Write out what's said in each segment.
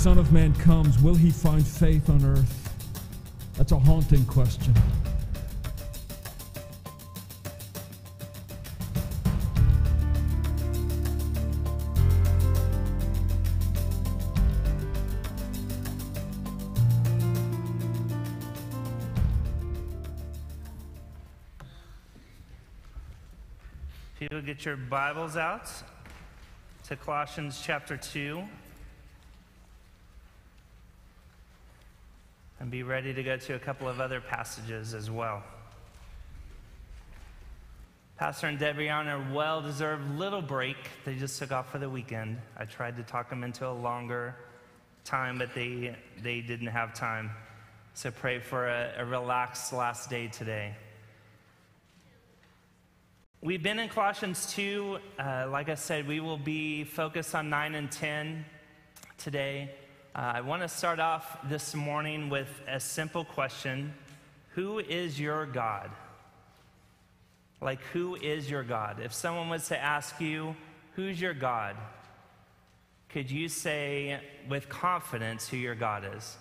Son of Man comes, will he find faith on earth? That's a haunting question. People get your Bibles out to Colossians chapter 2. And be ready to go to a couple of other passages as well. Pastor and Debbie are on a well deserved little break. They just took off for the weekend. I tried to talk them into a longer time, but they, they didn't have time. So pray for a, a relaxed last day today. We've been in Colossians 2. Uh, like I said, we will be focused on 9 and 10 today. Uh, I want to start off this morning with a simple question Who is your God? Like, who is your God? If someone was to ask you, Who's your God? Could you say with confidence who your God is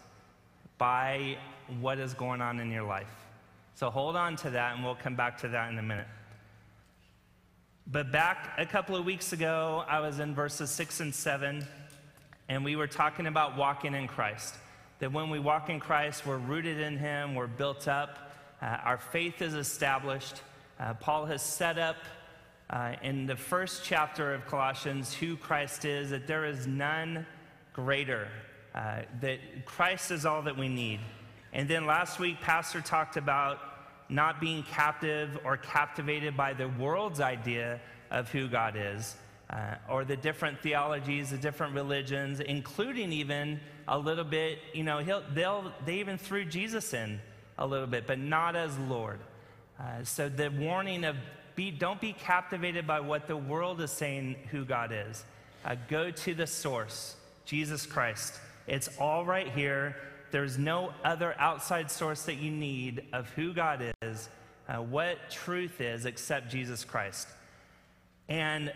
by what is going on in your life? So hold on to that, and we'll come back to that in a minute. But back a couple of weeks ago, I was in verses six and seven, and we were talking about walking in Christ. That when we walk in Christ, we're rooted in Him, we're built up, uh, our faith is established. Uh, Paul has set up uh, in the first chapter of Colossians who Christ is, that there is none greater, uh, that Christ is all that we need. And then last week, Pastor talked about not being captive or captivated by the world's idea of who God is, uh, or the different theologies, the different religions, including even a little bit, you know, they'll, they even threw Jesus in a little bit, but not as Lord. Uh, so the warning of be, don't be captivated by what the world is saying who God is. Uh, go to the source, Jesus Christ. It's all right here. There's no other outside source that you need of who God is, uh, what truth is, except Jesus Christ. And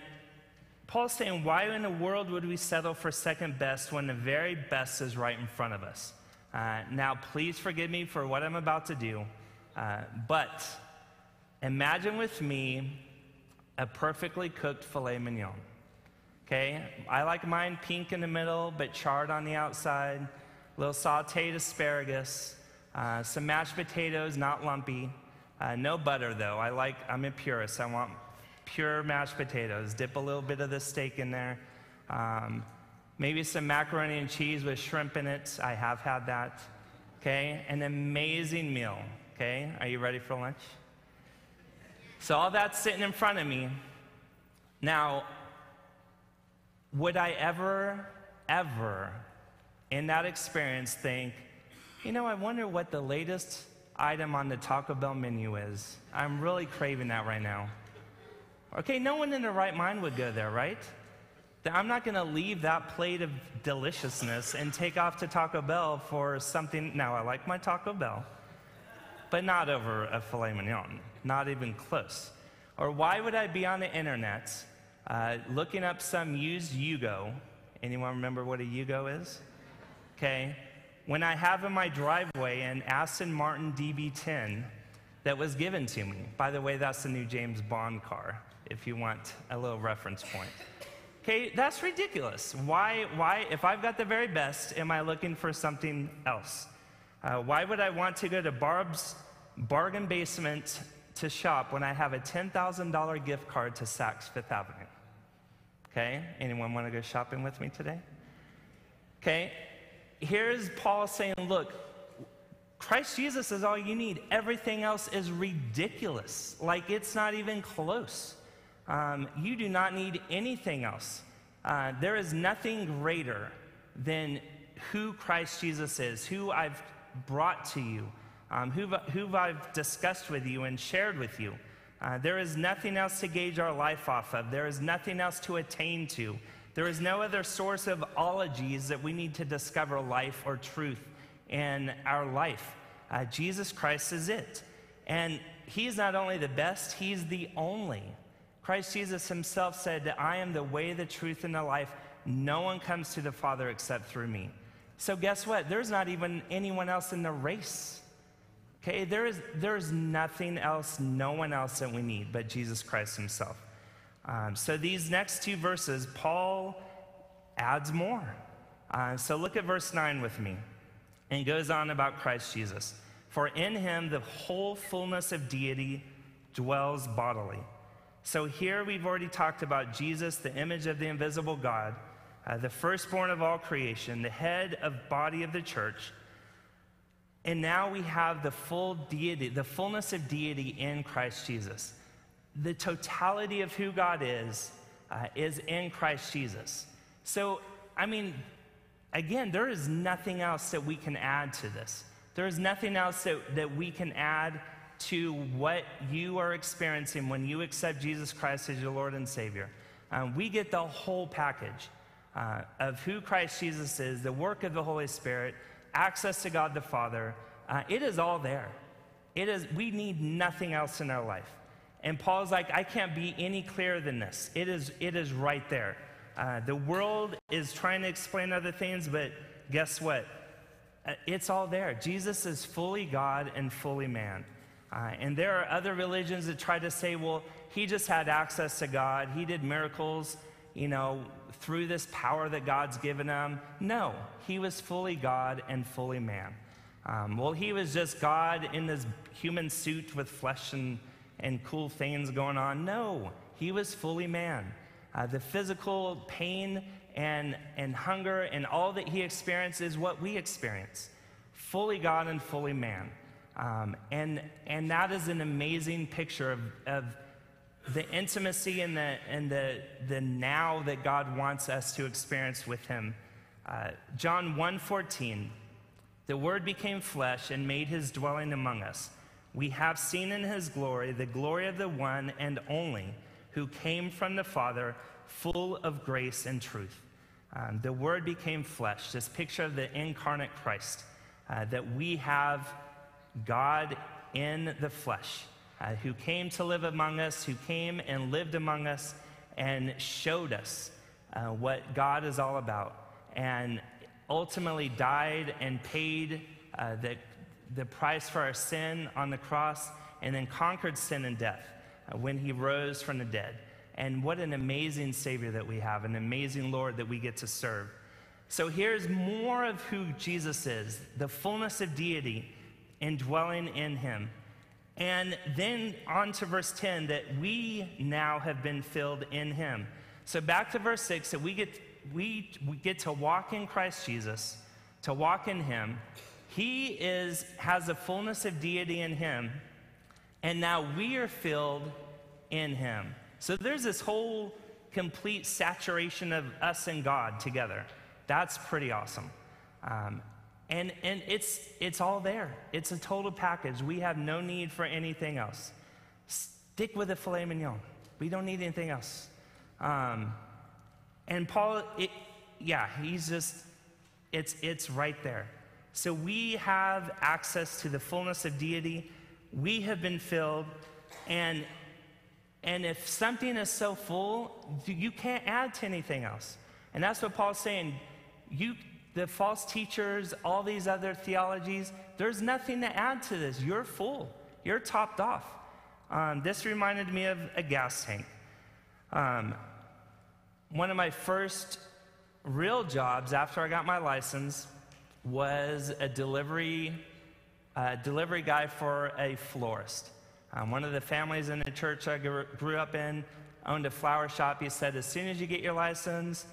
Paul's saying, why in the world would we settle for second best when the very best is right in front of us? Uh, now, please forgive me for what I'm about to do, uh, but imagine with me a perfectly cooked filet mignon. Okay? I like mine pink in the middle, but charred on the outside. A little sauteed asparagus, uh, some mashed potatoes, not lumpy. Uh, no butter though. I like. I'm a purist. I want pure mashed potatoes. Dip a little bit of the steak in there. Um, maybe some macaroni and cheese with shrimp in it. I have had that. Okay? An amazing meal. Okay? Are you ready for lunch? So, all that's sitting in front of me. Now, would I ever, ever, in that experience, think, you know, I wonder what the latest item on the Taco Bell menu is? I'm really craving that right now. Okay, no one in their right mind would go there, right? I'm not going to leave that plate of deliciousness and take off to Taco Bell for something. Now, I like my Taco Bell, but not over a filet mignon, not even close. Or why would I be on the internet uh, looking up some used Yugo? Anyone remember what a Yugo is? Okay. When I have in my driveway an Aston Martin DB10 that was given to me. By the way, that's the new James Bond car if you want a little reference point. Okay, that's ridiculous. Why, why, if I've got the very best, am I looking for something else? Uh, why would I want to go to Barb's bargain basement to shop when I have a $10,000 gift card to Saks Fifth Avenue? Okay, anyone want to go shopping with me today? Okay, here's Paul saying, look, Christ Jesus is all you need. Everything else is ridiculous. Like it's not even close. Um, you do not need anything else. Uh, there is nothing greater than who Christ Jesus is, who I've brought to you, um, who, I've discussed with you and shared with you. Uh, there is nothing else to gauge our life off of. There is nothing else to attain to. There is no other source of ologies that we need to discover life or truth in our life. Uh, Jesus Christ is it. And He's not only the best, He's the only. Christ Jesus himself said that I am the way, the truth, and the life. No one comes to the Father except through me. So, guess what? There's not even anyone else in the race. Okay, there is there's nothing else, no one else that we need but Jesus Christ Himself. Um, so these next two verses, Paul adds more. Uh, so look at verse 9 with me. And he goes on about Christ Jesus. For in him the whole fullness of deity dwells bodily. So here we've already talked about Jesus, the image of the invisible God, uh, the firstborn of all creation, the head of body of the church. And now we have the full deity, the fullness of deity in Christ Jesus. The totality of who God is uh, is in Christ Jesus. So, I mean, again, there is nothing else that we can add to this. There is nothing else that, that we can add to what you are experiencing when you accept Jesus Christ as your Lord and Savior. Um, we get the whole package uh, of who Christ Jesus is, the work of the Holy Spirit, access to God the Father. Uh, it is all there. It is, we need nothing else in our life. And Paul's like, I can't be any clearer than this. It is, it is right there. Uh, the world is trying to explain other things, but guess what? Uh, it's all there. Jesus is fully God and fully man. Uh, and there are other religions that try to say, well, he just had access to God. He did miracles, you know, through this power that God's given him. No, he was fully God and fully man. Um, well, he was just God in this human suit with flesh and, and cool things going on. No, he was fully man. Uh, the physical pain and, and hunger and all that he experienced is what we experience fully God and fully man. Um, and, and that is an amazing picture of, of the intimacy and, the, and the, the now that God wants us to experience with him. Uh, John 1.14, the word became flesh and made his dwelling among us. We have seen in his glory the glory of the one and only who came from the Father, full of grace and truth. Um, the word became flesh, this picture of the incarnate Christ, uh, that we have God in the flesh, uh, who came to live among us, who came and lived among us and showed us uh, what God is all about, and ultimately died and paid uh, the, the price for our sin on the cross, and then conquered sin and death uh, when he rose from the dead. And what an amazing Savior that we have, an amazing Lord that we get to serve. So here's more of who Jesus is the fullness of deity indwelling in him. And then on to verse 10 that we now have been filled in him. So back to verse 6 that we get, we, we get to walk in Christ Jesus, to walk in him. He is, has the fullness of deity in him, and now we are filled in him. So there's this whole complete saturation of us and God together. That's pretty awesome. Um, and, and it's, it's all there. It's a total package. We have no need for anything else. Stick with the filet mignon. We don't need anything else. Um, and Paul, it, yeah, he's just, it's, it's right there. So we have access to the fullness of deity. We have been filled. And, and if something is so full, you can't add to anything else. And that's what Paul's saying. You, the false teachers, all these other theologies, there's nothing to add to this. You're full, you're topped off. Um, this reminded me of a gas tank. Um, one of my first real jobs after I got my license was a delivery, uh, delivery guy for a florist. Um, one of the families in the church I grew up in owned a flower shop. He said, as soon as you get your license,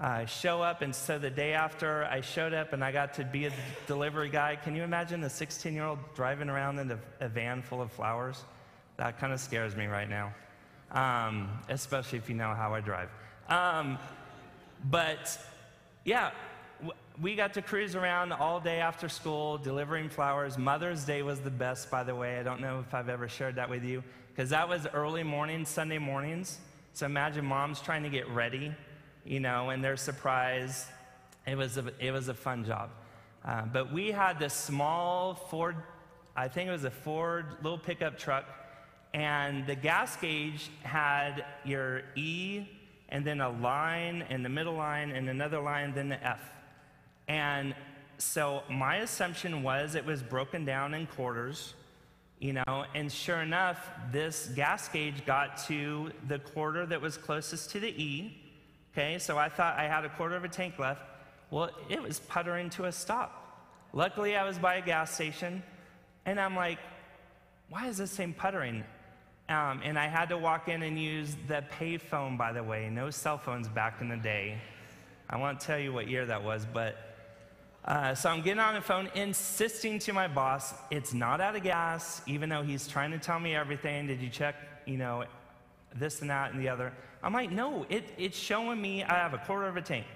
uh, show up. And so the day after I showed up and I got to be a delivery guy, can you imagine a 16 year old driving around in a, a, van full of flowers? That kind of scares me right now, um, especially if you know how I drive. Um, but yeah, we got to cruise around all day after school delivering flowers. Mother's Day was the best, by the way. I don't know if I've ever shared that with you, because that was early mornings, Sunday mornings. So imagine moms trying to get ready you know, and they're surprised. It was a, it was a fun job. Uh, but we had this small Ford, I think it was a Ford little pickup truck, and the gas gauge had your E and then a line and the middle line and another line, then the F. And so my assumption was it was broken down in quarters, you know, and sure enough, this gas gauge got to the quarter that was closest to the E. Okay, so I thought I had a quarter of a tank left. Well, it was puttering to a stop. Luckily, I was by a gas station, and I'm like, why is this thing puttering? Um, and I had to walk in and use the payphone, by the way. No cell phones back in the day. I won't tell you what year that was, but uh, so I'm getting on the phone, insisting to my boss, it's not out of gas, even though he's trying to tell me everything. Did you check, you know, this and that and the other? I'm like, no, it, it's showing me I have a quarter of a tank.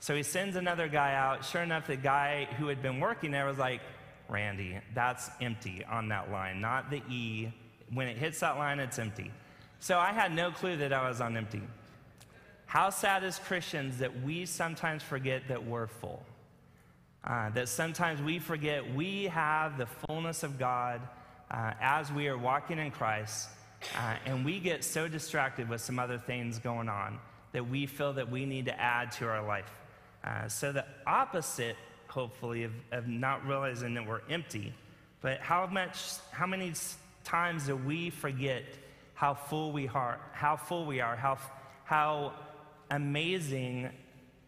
So he sends another guy out. Sure enough, the guy who had been working there was like, Randy, that's empty on that line, not the E. When it hits that line, it's empty. So I had no clue that I was on empty. How sad as Christians that we sometimes forget that we're full. Uh, that sometimes we forget we have the fullness of God uh, as we are walking in Christ, uh, and we get so distracted with some other things going on that we feel that we need to add to our life. Uh, so, the opposite, hopefully, of, of not realizing that we're empty, but how much, how many times do we forget how full we are, how full we are, how, how amazing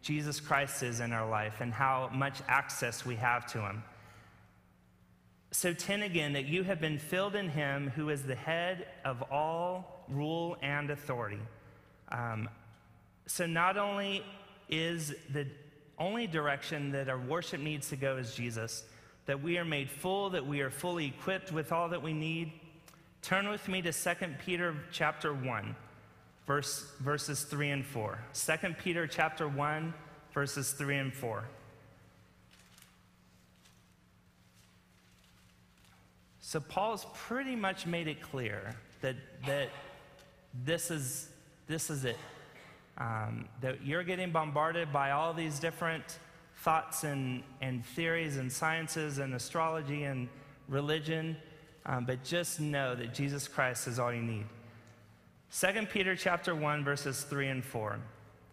Jesus Christ is in our life and how much access we have to him. So, 10 again, that you have been filled in him who is the head of all rule and authority. Um, so, not only is the only direction that our worship needs to go is Jesus, that we are made full, that we are fully equipped with all that we need. Turn with me to 2 Peter chapter 1 verse, verses 3 and 4. 2 Peter chapter 1, verses 3 and 4. So Paul's pretty much made it clear that, that this, is, this is it. Um, that you're getting bombarded by all these different thoughts and, and theories and sciences and astrology and religion, um, but just know that Jesus Christ is all you need. 2 Peter chapter 1 verses 3 and 4.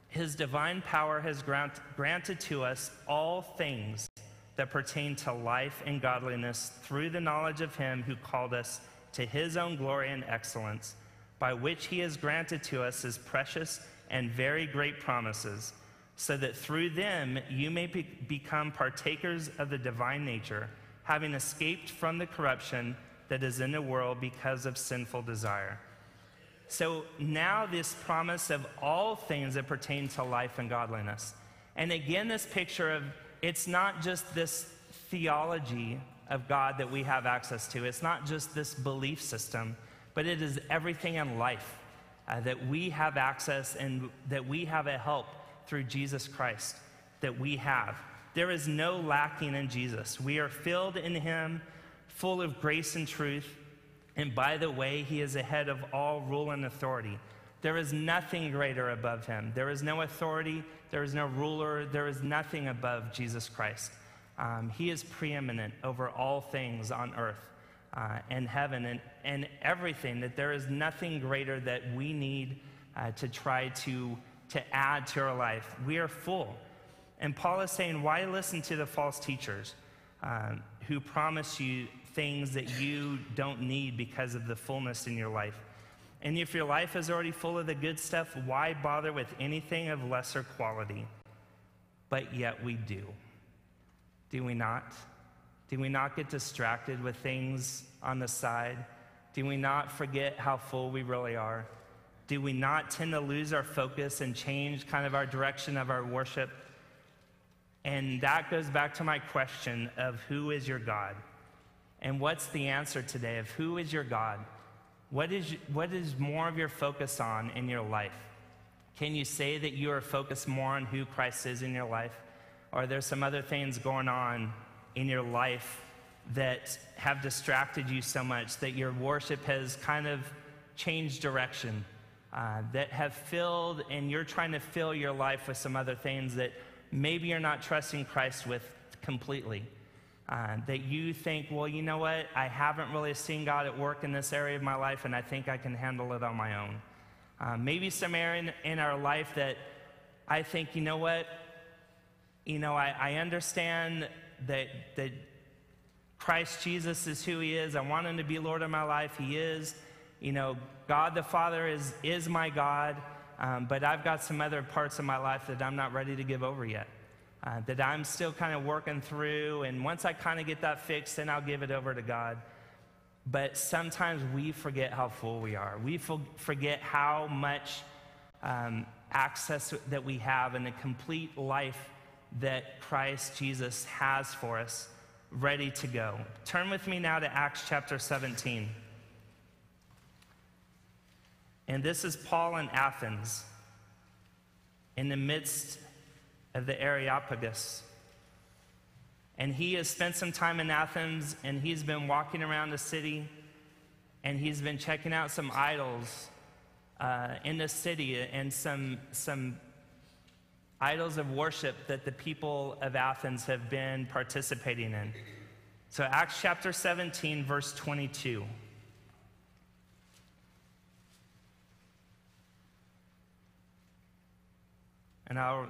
His divine power has grant, granted to us all things that pertain to life and godliness through the knowledge of him who called us to his own glory and excellence, by which he has granted to us his precious and very great promises, so that through them you may be, become partakers of the divine nature, having escaped from the corruption that is in the world because of sinful desire. So now, this promise of all things that pertain to life and godliness. And again, this picture of it's not just this theology of God that we have access to, it's not just this belief system, but it is everything in life uh, that we have access and that we have a help through Jesus Christ that we have. There is no lacking in Jesus. We are filled in Him, full of grace and truth. And by the way, he is ahead of all rule and authority. There is nothing greater above him. There is no authority, there is no ruler, there is nothing above Jesus Christ. Um, he is preeminent over all things on earth uh, and heaven and, and everything, that there is nothing greater that we need uh, to try to, to add to our life. We are full. And Paul is saying, why listen to the false teachers um, who promise you things that you don't need because of the fullness in your life. And if your life is already full of the good stuff, why bother with anything of lesser quality? But yet we do. Do we not? Do we not get distracted with things on the side? Do we not forget how full we really are? Do we not tend to lose our focus and change kind of our direction of our worship? And that goes back to my question of who is your God? And what's the answer today of who is your God? What is, what is more of your focus on in your life? Can you say that you are focused more on who Christ is in your life? Or are there some other things going on in your life that have distracted you so much that your worship has kind of changed direction, uh, that have filled, and you're trying to fill your life with some other things that maybe you're not trusting Christ with completely? Uh, that you think, well, you know what, I haven't really seen God at work in this area of my life, and I think I can handle it on my own. Uh, maybe some area in, in, our life that I think, you know what, you know, I, I understand that, that Christ Jesus is who he is. I want him to be Lord of my life. He is. You know, God the Father is, is my God, um, but I've got some other parts of my life that I'm not ready to give over yet. Uh, that I'm still kind of working through, and once I kind of get that fixed, then I'll give it over to God. But sometimes we forget how full we are. We forget how much um, access that we have and the complete life that Christ Jesus has for us ready to go. Turn with me now to Acts chapter 17. And this is Paul in Athens in the midst of the Areopagus. And he has spent some time in Athens and he's been walking around the city and he's been checking out some idols uh, in the city and some, some idols of worship that the people of Athens have been participating in. So, Acts chapter 17, verse 22. And I'll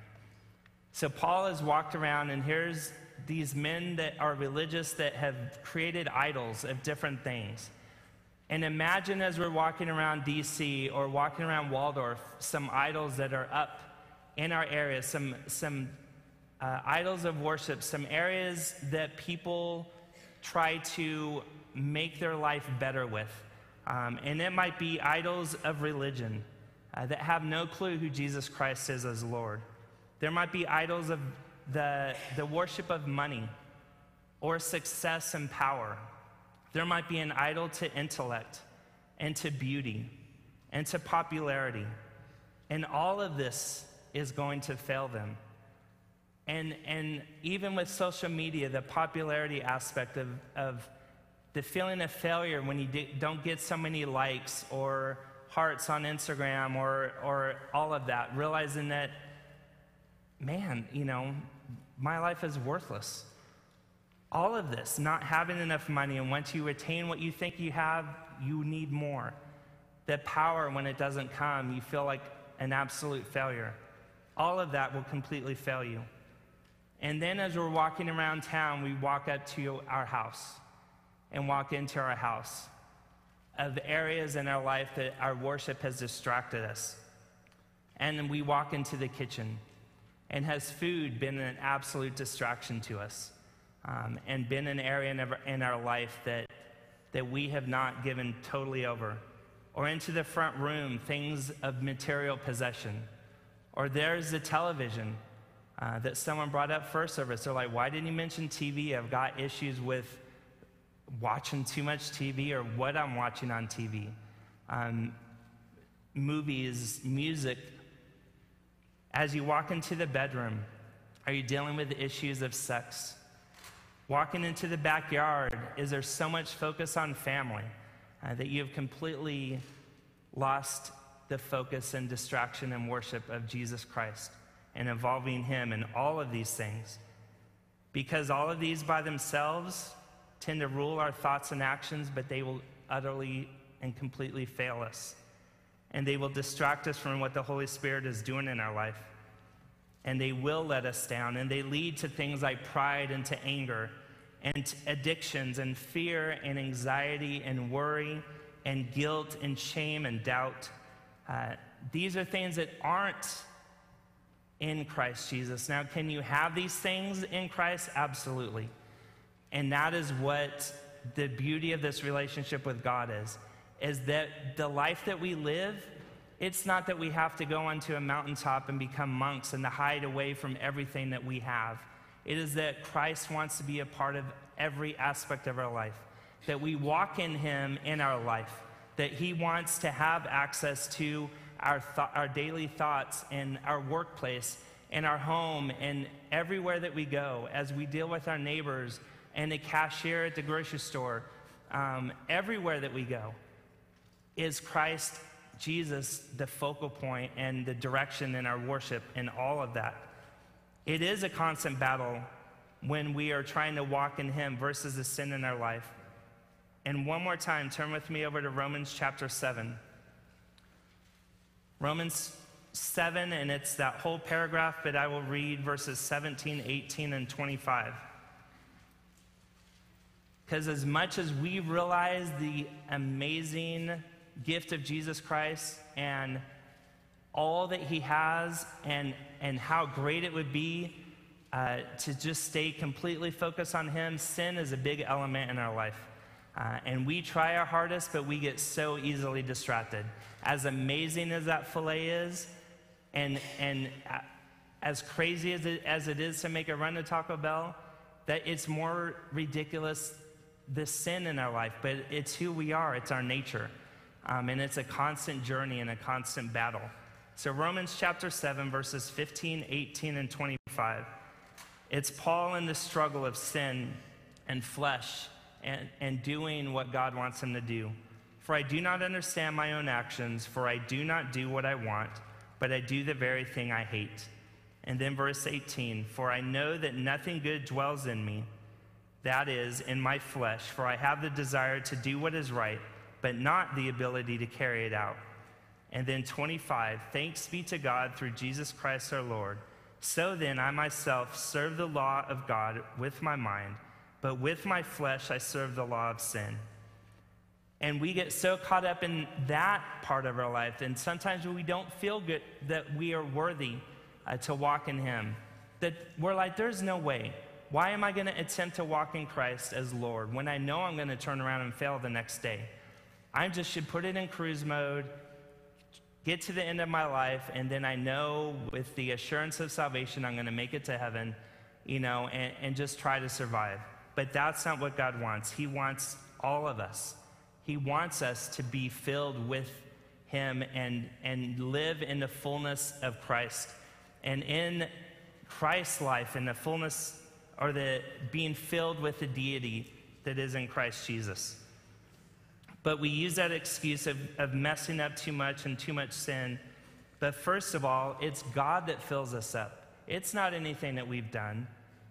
So Paul has walked around, and here's these men that are religious that have created idols of different things. And imagine as we're walking around DC or walking around Waldorf, some idols that are up in our area, some, some uh, idols of worship, some areas that people try to make their life better with. Um, and it might be idols of religion uh, that have no clue who Jesus Christ is as Lord. There might be idols of the, the worship of money or success and power. There might be an idol to intellect and to beauty and to popularity. And all of this is going to fail them. And, and even with social media, the popularity aspect of, of the feeling of failure when you don't get so many likes or hearts on Instagram or, or all of that, realizing that, man, you know, my life is worthless. All of this, not having enough money, and once you attain what you think you have, you need more. That power, when it doesn't come, you feel like an absolute failure. All of that will completely fail you. And then as we're walking around town, we walk up to our house and walk into our house of areas in our life that our worship has distracted us. And we walk into the kitchen. And has food been an absolute distraction to us um, and been an area in our, in our life that, that we have not given totally over? Or into the front room, things of material possession or there's the television uh, that someone brought up first service. They're like, why didn't you mention TV? I've got issues with watching too much TV or what I'm watching on TV. Um, movies, music. As you walk into the bedroom, are you dealing with the issues of sex? Walking into the backyard, is there so much focus on family uh, that you have completely lost the focus and distraction and worship of Jesus Christ and involving Him in all of these things. Because all of these by themselves tend to rule our thoughts and actions, but they will utterly and completely fail us. And they will distract us from what the Holy Spirit is doing in our life. And they will let us down. And they lead to things like pride and to anger and addictions and fear and anxiety and worry and guilt and shame and doubt. Uh, these are things that aren't in Christ Jesus. Now, can you have these things in Christ? Absolutely. And that is what the beauty of this relationship with God is, is that the life that we live, it's not that we have to go onto a mountaintop and become monks and to hide away from everything that we have. It is that Christ wants to be a part of every aspect of our life, that we walk in Him in our life that He wants to have access to our, th- our daily thoughts in our workplace in our home and everywhere that we go, as we deal with our neighbors and the cashier at the grocery store, um, everywhere that we go, is Christ Jesus the focal point and the direction in our worship and all of that. It is a constant battle when we are trying to walk in Him versus the sin in our life. And one more time, turn with me over to Romans chapter 7. Romans 7, and it's that whole paragraph, but I will read verses 17, 18, and 25. Because as much as we realize the amazing gift of Jesus Christ and all that he has and, and how great it would be uh, to just stay completely focused on him, sin is a big element in our life. Uh, and we try our hardest, but we get so easily distracted. As amazing as that filet is, and, and uh, as crazy as it, as it is to make a run to Taco Bell, that it's more ridiculous the sin in our life, but it's who we are, it's our nature. Um, and it's a constant journey and a constant battle. So, Romans chapter 7, verses 15, 18, and 25. It's Paul in the struggle of sin and flesh and, and doing what God wants him to do. For I do not understand my own actions, for I do not do what I want, but I do the very thing I hate. And then verse 18 For I know that nothing good dwells in me, that is, in my flesh, for I have the desire to do what is right but not the ability to carry it out. And then 25, thanks be to God through Jesus Christ our Lord. So then, I myself serve the law of God with my mind, but with my flesh I serve the law of sin. And we get so caught up in that part of our life, and sometimes we don't feel good that we are worthy uh, to walk in Him, that we're like, there's no way. Why am I going to attempt to walk in Christ as Lord when I know I'm going to turn around and fail the next day? I just should put it in cruise mode, get to the end of my life, and then I know with the assurance of salvation, I'm going to make it to heaven, you know, and, and just try to survive. But that's not what God wants. He wants all of us. He wants us to be filled with Him and, and live in the fullness of Christ. And in Christ's life, in the fullness, or the being filled with the deity that is in Christ Jesus. But we use that excuse of, of messing up too much and too much sin. But first of all, it's God that fills us up. It's not anything that we've done.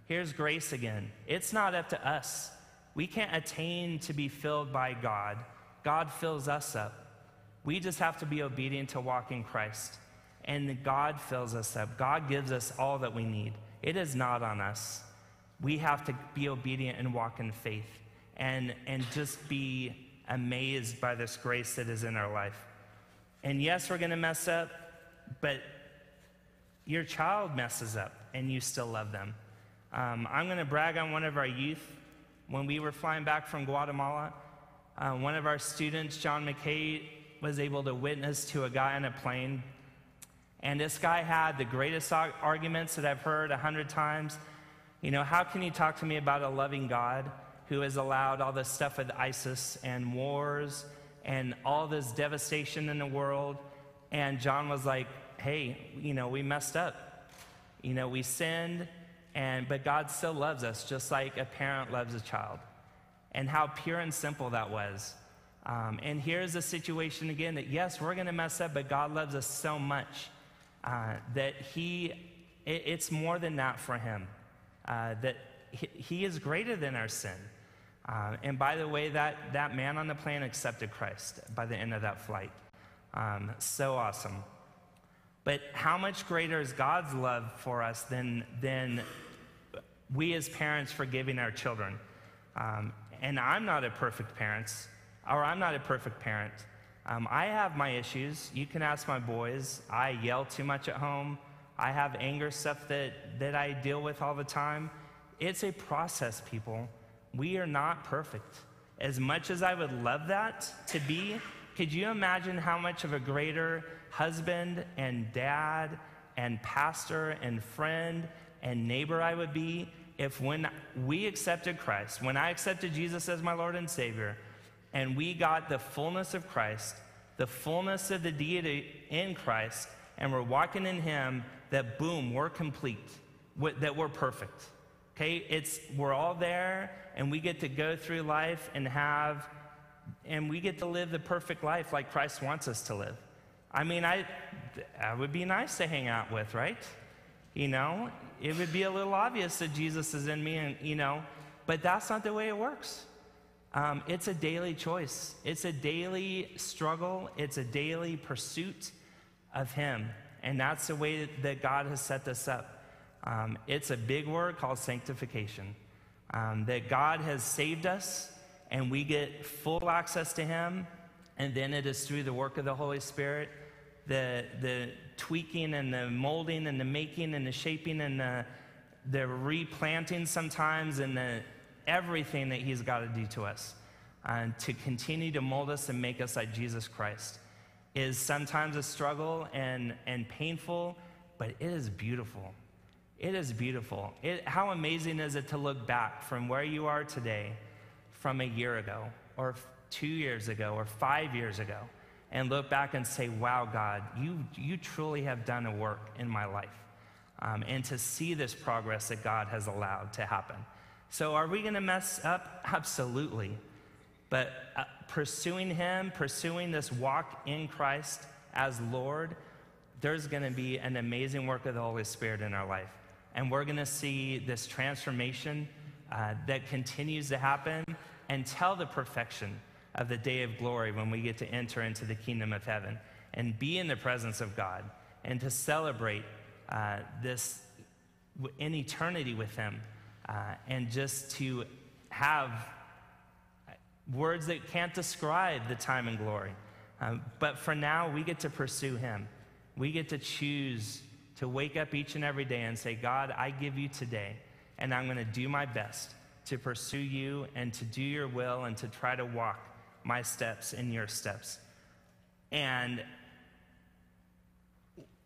Here's grace again. It's not up to us. We can't attain to be filled by God. God fills us up. We just have to be obedient to walk in Christ. And God fills us up. God gives us all that we need. It is not on us. We have to be obedient and walk in faith and, and just be amazed by this grace that is in our life. And yes, we're going to mess up, but your child messes up and you still love them. Um, I'm going to brag on one of our youth. When we were flying back from Guatemala, uh, one of our students, John McKay, was able to witness to a guy on a plane. And this guy had the greatest arguments that I've heard a hundred times. You know, how can you talk to me about a loving God who has allowed all this stuff with ISIS and wars and all this devastation in the world. And John was like, hey, you know, we messed up. You know, we sinned, and but God still loves us, just like a parent loves a child. And how pure and simple that was. Um, and here's a situation again that yes, we're going to mess up, but God loves us so much uh, that He, it, it's more than that for Him. Uh, that he, he is greater than our sin. Um, and by the way, that, that man on the plane accepted Christ by the end of that flight. Um, so awesome. But how much greater is God's love for us than, than we as parents forgiving our children? Um, and I'm not a perfect parent, or I'm not a perfect parent. Um, I have my issues. You can ask my boys. I yell too much at home. I have anger stuff that, that I deal with all the time. It's a process, people. We are not perfect. As much as I would love that to be, could you imagine how much of a greater husband and dad and pastor and friend and neighbor I would be if when we accepted Christ, when I accepted Jesus as my Lord and Savior, and we got the fullness of Christ, the fullness of the deity in Christ, and we're walking in Him, that boom, we're complete, that we're perfect. Okay? It's we're all there and we get to go through life and have and we get to live the perfect life like Christ wants us to live. I mean, I that would be nice to hang out with, right? You know, it would be a little obvious that Jesus is in me and you know, but that's not the way it works. Um, it's a daily choice. It's a daily struggle. It's a daily pursuit of Him. And that's the way that God has set this up. Um, it's a big word called sanctification. Um, that God has saved us and we get full access to Him. And then it is through the work of the Holy Spirit, the, the tweaking and the molding and the making and the shaping and the, the replanting sometimes and the everything that He's got to do to us uh, to continue to mold us and make us like Jesus Christ is sometimes a struggle and, and painful, but it is beautiful. It is beautiful. It, how amazing is it to look back from where you are today, from a year ago, or two years ago, or five years ago, and look back and say, wow, God, you, you truly have done a work in my life. Um, and to see this progress that God has allowed to happen. So, are we going to mess up? Absolutely. But uh, pursuing Him, pursuing this walk in Christ as Lord, there's going to be an amazing work of the Holy Spirit in our life. And we're going to see this transformation uh, that continues to happen until the perfection of the day of glory when we get to enter into the kingdom of heaven and be in the presence of God and to celebrate uh, this in eternity with Him uh, and just to have words that can't describe the time and glory. Um, but for now, we get to pursue Him. We get to choose to wake up each and every day and say, God, I give you today, and I'm going to do my best to pursue you and to do your will and to try to walk my steps in your steps. And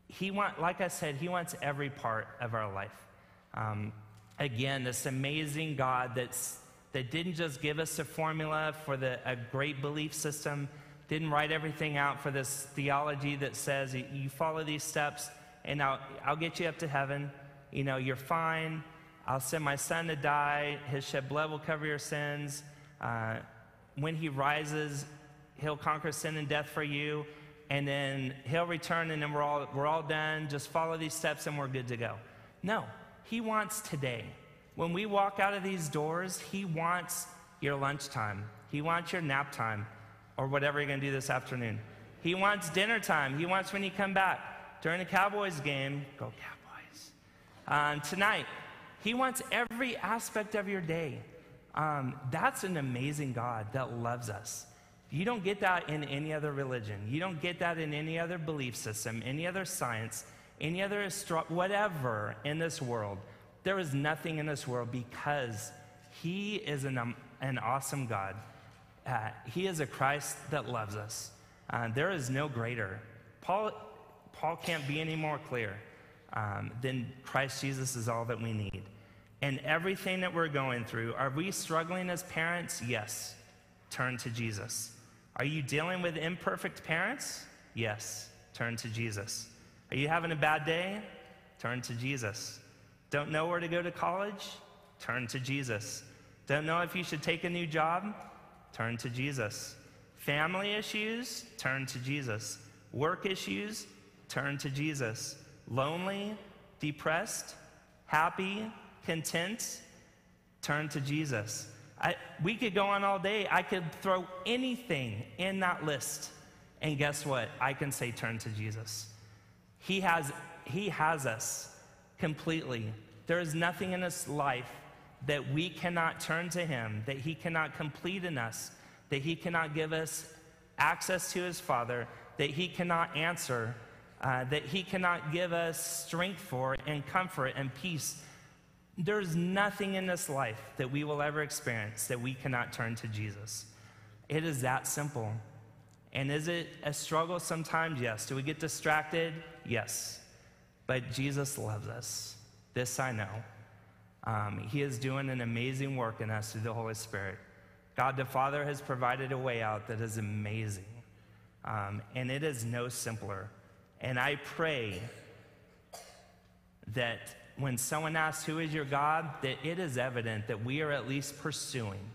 he want, like I said, he wants every part of our life. Um, again, this amazing God that's that didn't just give us a formula for the, a great belief system, didn't write everything out for this theology that says you follow these steps and I'll, I'll get you up to heaven. You know, you're fine. I'll send my son to die. His shed blood will cover your sins. Uh, when he rises, he'll conquer sin and death for you. And then he'll return, and then we're all, we're all done. Just follow these steps, and we're good to go. No, he wants today. When we walk out of these doors, He wants your lunchtime, He wants your nap time, or whatever you're going to do this afternoon. He wants dinner time. He wants when you come back during a Cowboys game, go Cowboys. Um, tonight, He wants every aspect of your day. Um, that's an amazing God that loves us. You don't get that in any other religion. You don't get that in any other belief system, any other science, any other astro- whatever in this world. There is nothing in this world because He is an, um, an awesome God. Uh, he is a Christ that loves us. Uh, there is no greater. Paul, Paul can't be any more clear um, than Christ Jesus is all that we need. And everything that we're going through, are we struggling as parents? Yes. Turn to Jesus. Are you dealing with imperfect parents? Yes. Turn to Jesus. Are you having a bad day? Turn to Jesus. Don't know where to go to college? Turn to Jesus. Don't know if you should take a new job? Turn to Jesus. Family issues? Turn to Jesus. Work issues? Turn to Jesus. Lonely? Depressed? Happy? Content? Turn to Jesus. I, we could go on all day. I could throw anything in that list. And guess what? I can say, turn to Jesus. He has, he has us completely. There is nothing in this life that we cannot turn to Him, that He cannot complete in us, that He cannot give us access to His Father, that He cannot answer, uh, that He cannot give us strength for and comfort and peace. There's nothing in this life that we will ever experience that we cannot turn to Jesus. It is that simple. And is it a struggle sometimes? Yes. Do we get distracted? Yes. But Jesus loves us. This I know. Um, he is doing an amazing work in us through the Holy Spirit. God the Father has provided a way out that is amazing. Um, and it is no simpler. And I pray that when someone asks, Who is your God? that it is evident that we are at least pursuing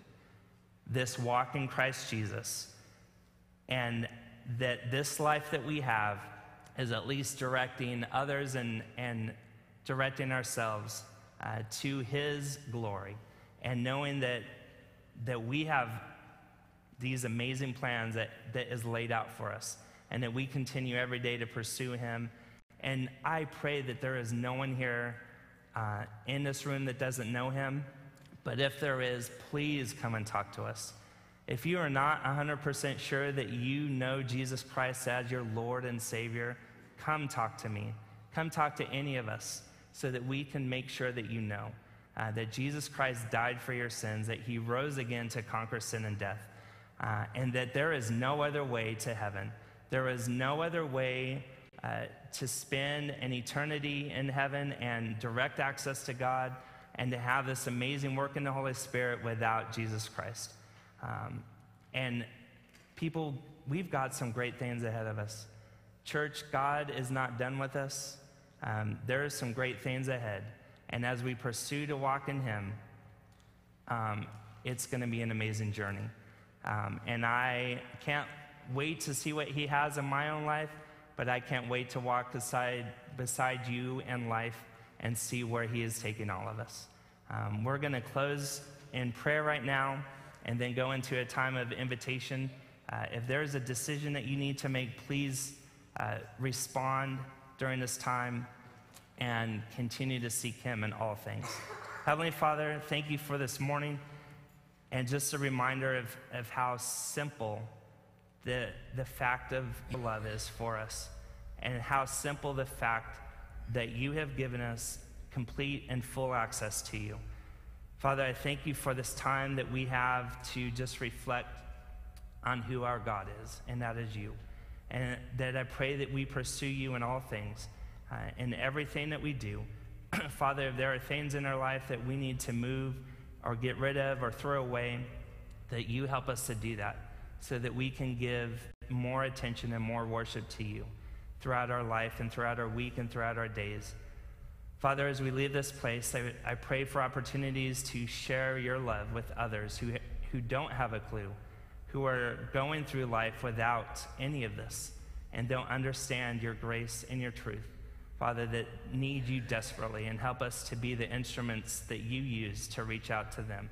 this walk in Christ Jesus. And that this life that we have is at least directing others and, and directing ourselves uh, to His glory. And knowing that, that we have these amazing plans that, that is laid out for us, and that we continue every day to pursue Him. And I pray that there is no one here uh, in this room that doesn't know Him. But if there is, please come and talk to us. If you are not 100% sure that you know Jesus Christ as your Lord and Savior, come talk to me. Come talk to any of us so that we can make sure that you know uh, that Jesus Christ died for your sins, that he rose again to conquer sin and death, uh, and that there is no other way to heaven. There is no other way uh, to spend an eternity in heaven and direct access to God and to have this amazing work in the Holy Spirit without Jesus Christ. Um, and people, we've got some great things ahead of us. Church, God is not done with us. Um, there are some great things ahead. And as we pursue to walk in Him, um, it's going to be an amazing journey. Um, and I can't wait to see what He has in my own life, but I can't wait to walk beside, beside you in life and see where He is taking all of us. Um, we're going to close in prayer right now and then go into a time of invitation. Uh, if there is a decision that you need to make, please uh, respond during this time and continue to seek Him in all things. Heavenly Father, thank you for this morning and just a reminder of, of how simple the, the fact of love is for us and how simple the fact that you have given us complete and full access to you. Father, I thank you for this time that we have to just reflect on who our God is, and that is you. And that I pray that we pursue you in all things, uh, in everything that we do. Father, if there are things in our life that we need to move or get rid of or throw away, that you help us to do that so that we can give more attention and more worship to you throughout our life and throughout our week and throughout our days. Father, as we leave this place, I, I pray for opportunities to share your love with others who, who don't have a clue, who are going through life without any of this and don't understand your grace and your truth. Father, that need you desperately and help us to be the instruments that you use to reach out to them.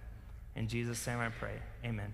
In Jesus' name I pray. Amen.